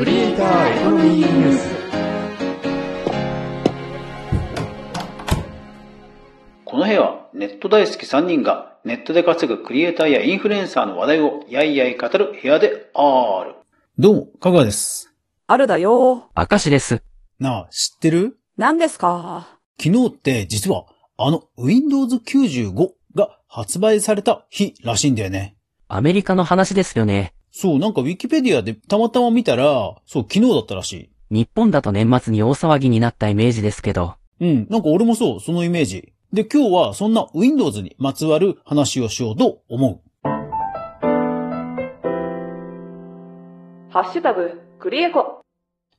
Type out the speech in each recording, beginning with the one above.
クリエイターエコノミーニュースこの部屋はネット大好き3人がネットで稼ぐクリエイターやインフルエンサーの話題をやいやい語る部屋である。どうも、かぐわです。あるだよ。明石です。なあ、知ってる？何ですか？昨日って実はあの Windows 95が発売された日らしいんだよね。アメリカの話ですよね。そう、なんか Wikipedia でたまたま見たら、そう、昨日だったらしい。日本だと年末に大騒ぎになったイメージですけど。うん、なんか俺もそう、そのイメージ。で、今日はそんな Windows にまつわる話をしようと思う。ハッシュタグ、クリエコ。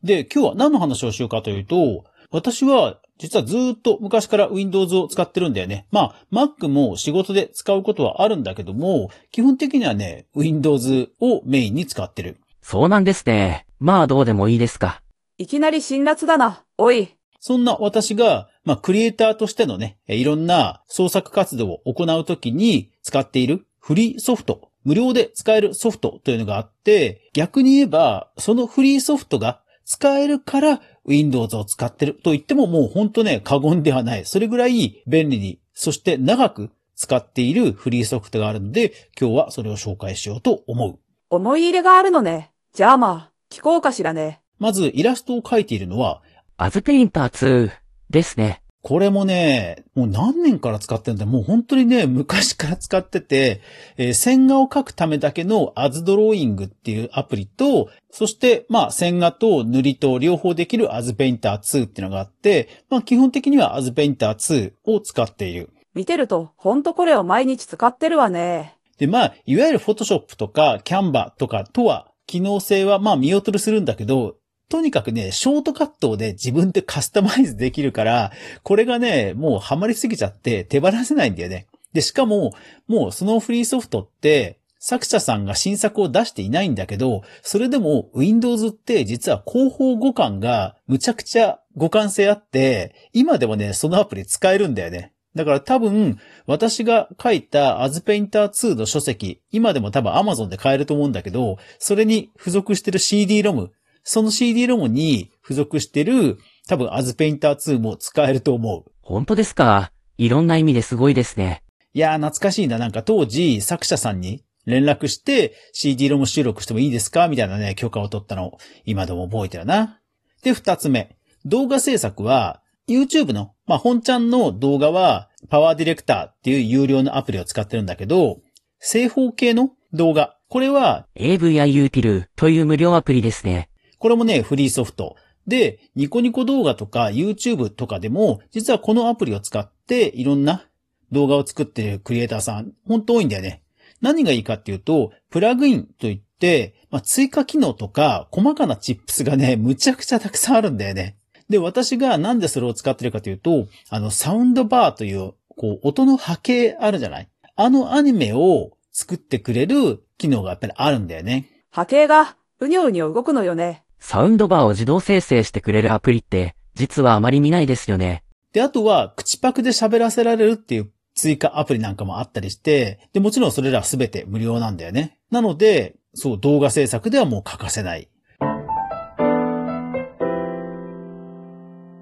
で、今日は何の話をしようかというと、私は実はずーっと昔から Windows を使ってるんだよね。まあ、Mac も仕事で使うことはあるんだけども、基本的にはね、Windows をメインに使ってる。そうなんですね。まあどうでもいいですか。いきなり辛辣だな。おい。そんな私が、まあ、クリエイターとしてのね、いろんな創作活動を行うときに使っているフリーソフト、無料で使えるソフトというのがあって、逆に言えば、そのフリーソフトが使えるから Windows を使ってると言ってももう本当ね、過言ではない。それぐらい便利に、そして長く使っているフリーソフトがあるので、今日はそれを紹介しようと思う。思い入れがあるのね。じゃあまあ、聞こうかしらね。まずイラストを描いているのは、アズペインター2ですね。これもね、もう何年から使ってるんだ？もう本当にね、昔から使ってて、えー線画を描くためだけのアズドローイングっていうアプリと、そして、まあ、線画と塗りと両方できるアズペインター2っていうのがあって、まあ、基本的にはアズペインター2を使っている。見てると、ほんとこれを毎日使ってるわね。で、まあ、いわゆるフォトショップとかキャンバとかとは、機能性はまあ見劣りするんだけど、とにかくね、ショートカットをね、自分でカスタマイズできるから、これがね、もうハマりすぎちゃって手放せないんだよね。で、しかも、もうそのフリーソフトって、作者さんが新作を出していないんだけど、それでも Windows って実は広報互換がむちゃくちゃ互換性あって、今でもね、そのアプリ使えるんだよね。だから多分、私が書いた AzPainter2 の書籍、今でも多分 Amazon で買えると思うんだけど、それに付属してる CD-ROM、その CD-ROM に付属してる多分 AzPainter2 も使えると思う。本当ですか？いろんな意味ですごいですね。いやー懐かしいな。なんか当時作者さんに連絡して CD-ROM 収録してもいいですか？みたいなね、許可を取ったのを今でも覚えてるな。で、二つ目。動画制作は YouTube の、まあ、本ちゃんの動画は PowerDirector っていう有料のアプリを使ってるんだけど、正方形の動画。これは AVI ティルという無料アプリですね。これもね、フリーソフト。で、ニコニコ動画とか YouTube とかでも、実はこのアプリを使っていろんな動画を作ってるクリエイターさん、本当多いんだよね。何がいいかっていうと、プラグインといって、まあ、追加機能とか細かな tips がね、むちゃくちゃたくさんあるんだよね。で、私がなんでそれを使ってるかというと、あの、サウンドバーという、こう、音の波形あるじゃない？あのアニメを作ってくれる機能がやっぱりあるんだよね。波形が、うにょうにょ動くのよね。サウンドバーを自動生成してくれるアプリって、実はあまり見ないですよね。で、あとは、口パクで喋らせられるっていう追加アプリなんかもあったりして、で、もちろんそれらすべて無料なんだよね。なので、そう、動画制作ではもう欠かせない。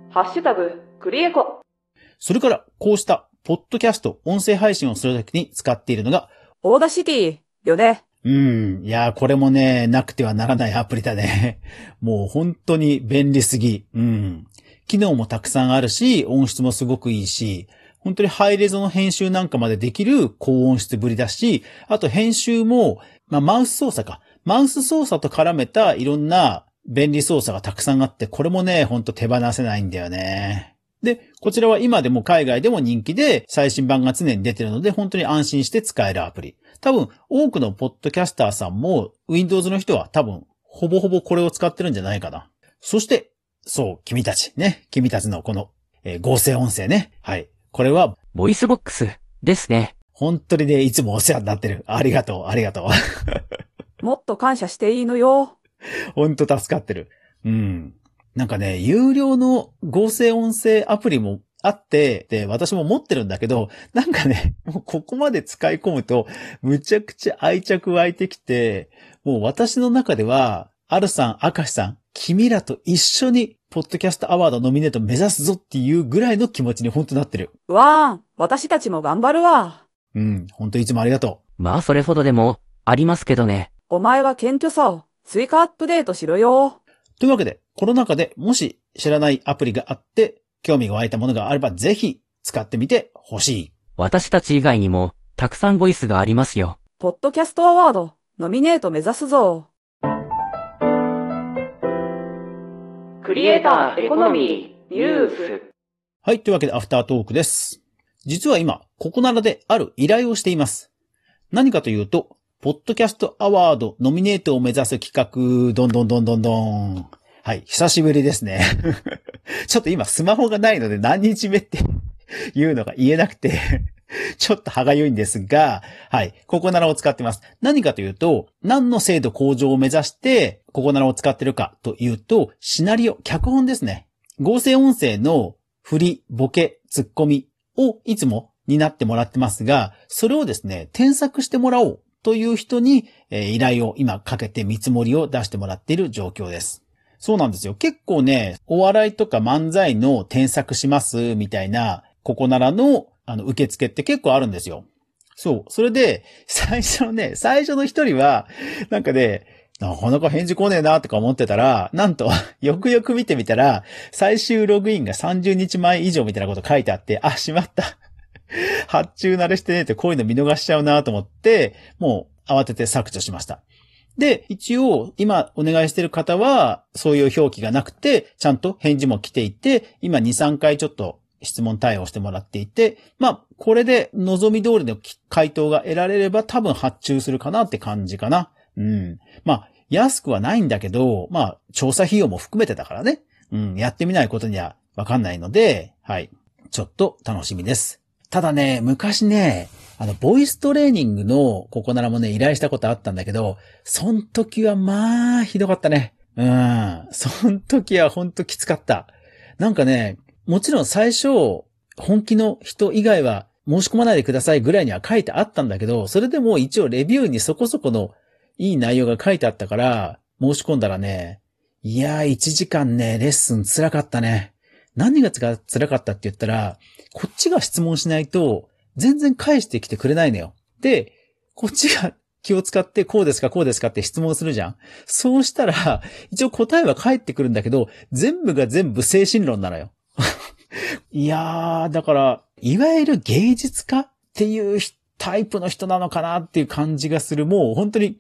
ハッシュタグ、クリエコ。それから、こうした、ポッドキャスト、音声配信をするときに使っているのが、 Audacity、よね。うん、いや、これもね、なくてはならない アプリだね。もう本当に便利すぎ。うん。機能もたくさんあるし、音質もすごくいいし、本当にハイレゾの編集なんかまでできる高音質ぶりだし、あと編集も、まあ、マウス操作か。マウス操作と絡めたいろんな便利操作がたくさんあって、これもね、ほんと手放せないんだよね。で、こちらは今でも海外でも人気で最新版が常に出てるので本当に安心して使えるアプリ。多分多くのポッドキャスターさんも Windows の人は多分ほぼほぼこれを使ってるんじゃないかな。そして、そう、君たちね。君たちのこの、えー合成音声ね。はい。これは VOICEVOX ですね。本当にね、いつもお世話になってる。ありがとう、ありがとう。もっと感謝していいのよ。本当助かってる。うん。なんかね、有料の合成音声アプリもあって、で、私も持ってるんだけど、なんかね、もうここまで使い込むと、むちゃくちゃ愛着湧いてきて、もう私の中では、アルさん、明石さん、君らと一緒に、ポッドキャストアワードノミネート目指すぞっていうぐらいの気持ちに本当なってる。わーん、私たちも頑張るわ。うん、本当いつもありがとまあそれほどでも、ありますけどね。お前は謙虚さを追加アップデートしろよ。う。というわけで、この中でもし知らないアプリがあって、興味が湧いたものがあればぜひ使ってみてほしい。私たち以外にも、たくさんボイスがありますよ。ポッドキャストアワード、ノミネート目指すぞ。クリエイターエコノミー、ニュース。はい、というわけでアフタートークです。実は今、ここならである依頼をしています。何かというと、ポッドキャストアワードノミネートを目指す企画、どんどんどんどんどん。はい、久しぶりですね。ちょっと今スマホがないので何日目っていうのが言えなくて、ちょっと歯がゆいんですが、はい、ココナラを使ってます。何かというと、何の精度向上を目指して、ココナラを使ってるかというと、シナリオ、脚本ですね。合成音声の振り、ボケ、ツッコミをいつも担ってもらってますが、それをですね、添削してもらおうという人に、え依頼を今かけて見積もりを出してもらっている状況です。そうなんですよ。結構ね、お笑いとか漫才の添削しますみたいな、ここならの、あの、受付って結構あるんですよ。そう。それで、最初のね、最初の一人は、なんかね、なかなか返事来ねえなとか思ってたら、なんと、よくよく見てみたら、最終ログインが30日前以上みたいなこと書いてあって、あ、しまった。発注慣れしてねえってこういうの見逃しちゃうなと思って、もう慌てて削除しました。で、一応、今お願いしてる方は、そういう表記がなくて、ちゃんと返事も来ていて、今2、3回ちょっと質問対応してもらっていて、まあ、これで望み通りの回答が得られれば多分発注するかなって感じかな。うん。まあ、安くはないんだけど、まあ、調査費用も含めてだからね。うん、やってみないことにはわかんないので、はい。ちょっと楽しみです。ただね、昔ね、あの、ボイストレーニングのここならもね、依頼したことあったんだけど、そん時はまあ、ひどかったね。うん。そん時はほんときつかった。なんかね、もちろん最初、本気の人以外は申し込まないでくださいぐらいには書いてあったんだけど、それでも一応レビューにそこそこのいい内容が書いてあったから、申し込んだらね、いやー、1時間ね、レッスン辛かったね。何が辛かったって言ったら、こっちが質問しないと、全然返してきてくれないのよ。で、こっちが気を使って、こうですか、こうですかって質問するじゃん。そうしたら、一応答えは返ってくるんだけど、全部が全部精神論なのよ。いやー、だから、いわゆる芸術家っていうタイプの人なのかなっていう感じがする。もう本当に、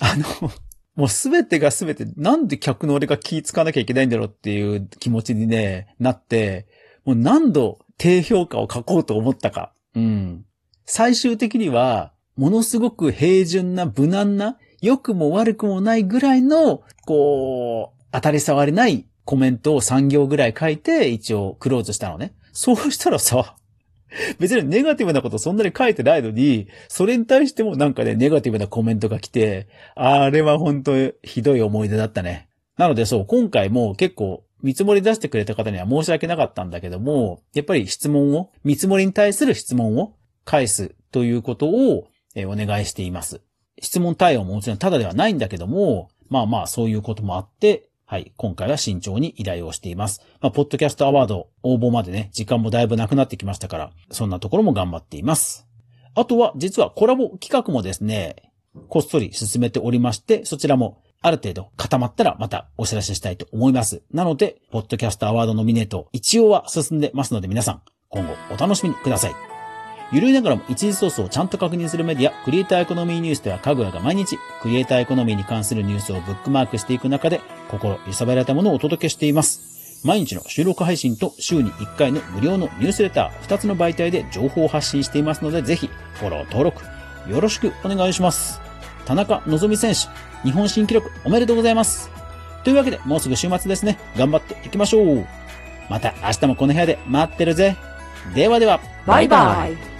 あの、もうすべてがすべて、なんで客の俺が気使わなきゃいけないんだろうっていう気持ちにね、なって、もう何度低評価を書こうと思ったか。うん。最終的には、ものすごく平準な無難な、良くも悪くもないぐらいの、こう、当たり障りないコメントを3行ぐらい書いて、一応クローズしたのね。そうしたらさ、別にネガティブなことそんなに書いてないのに、それに対してもなんかね、ネガティブなコメントが来て、あれは本当ひどい思い出だったね。なのでそう、今回も結構見積もり出してくれた方には申し訳なかったんだけども、やっぱり質問を、見積もりに対する質問を返すということをお願いしています。質問対応ももちろんただではないんだけども、まあまあそういうこともあって、はい、今回は慎重に依頼をしています。まあ、ポッドキャストアワード応募までね、時間もだいぶなくなってきましたから、そんなところも頑張っています。あとは、実はコラボ企画もですね、こっそり進めておりまして、そちらもある程度固まったらまたお知らせしたいと思います。なので、ポッドキャストアワードノミネート、一応は進んでますので皆さん、今後お楽しみください。ゆるいながらも一時ソースをちゃんと確認するメディア、クリエイターエコノミーニュースでは、かぐやが毎日、クリエイターエコノミーに関するニュースをブックマークしていく中で、心揺さぶられたものをお届けしています。毎日の収録配信と週に1回の無料のニュースレター、2つの媒体で情報を発信していますので、ぜひ、フォロー登録、よろしくお願いします。田中希実選手、日本新記録おめでとうございます。というわけで、もうすぐ週末ですね。頑張っていきましょう。また明日もこの部屋で待ってるぜ。ではでは。バイバイ。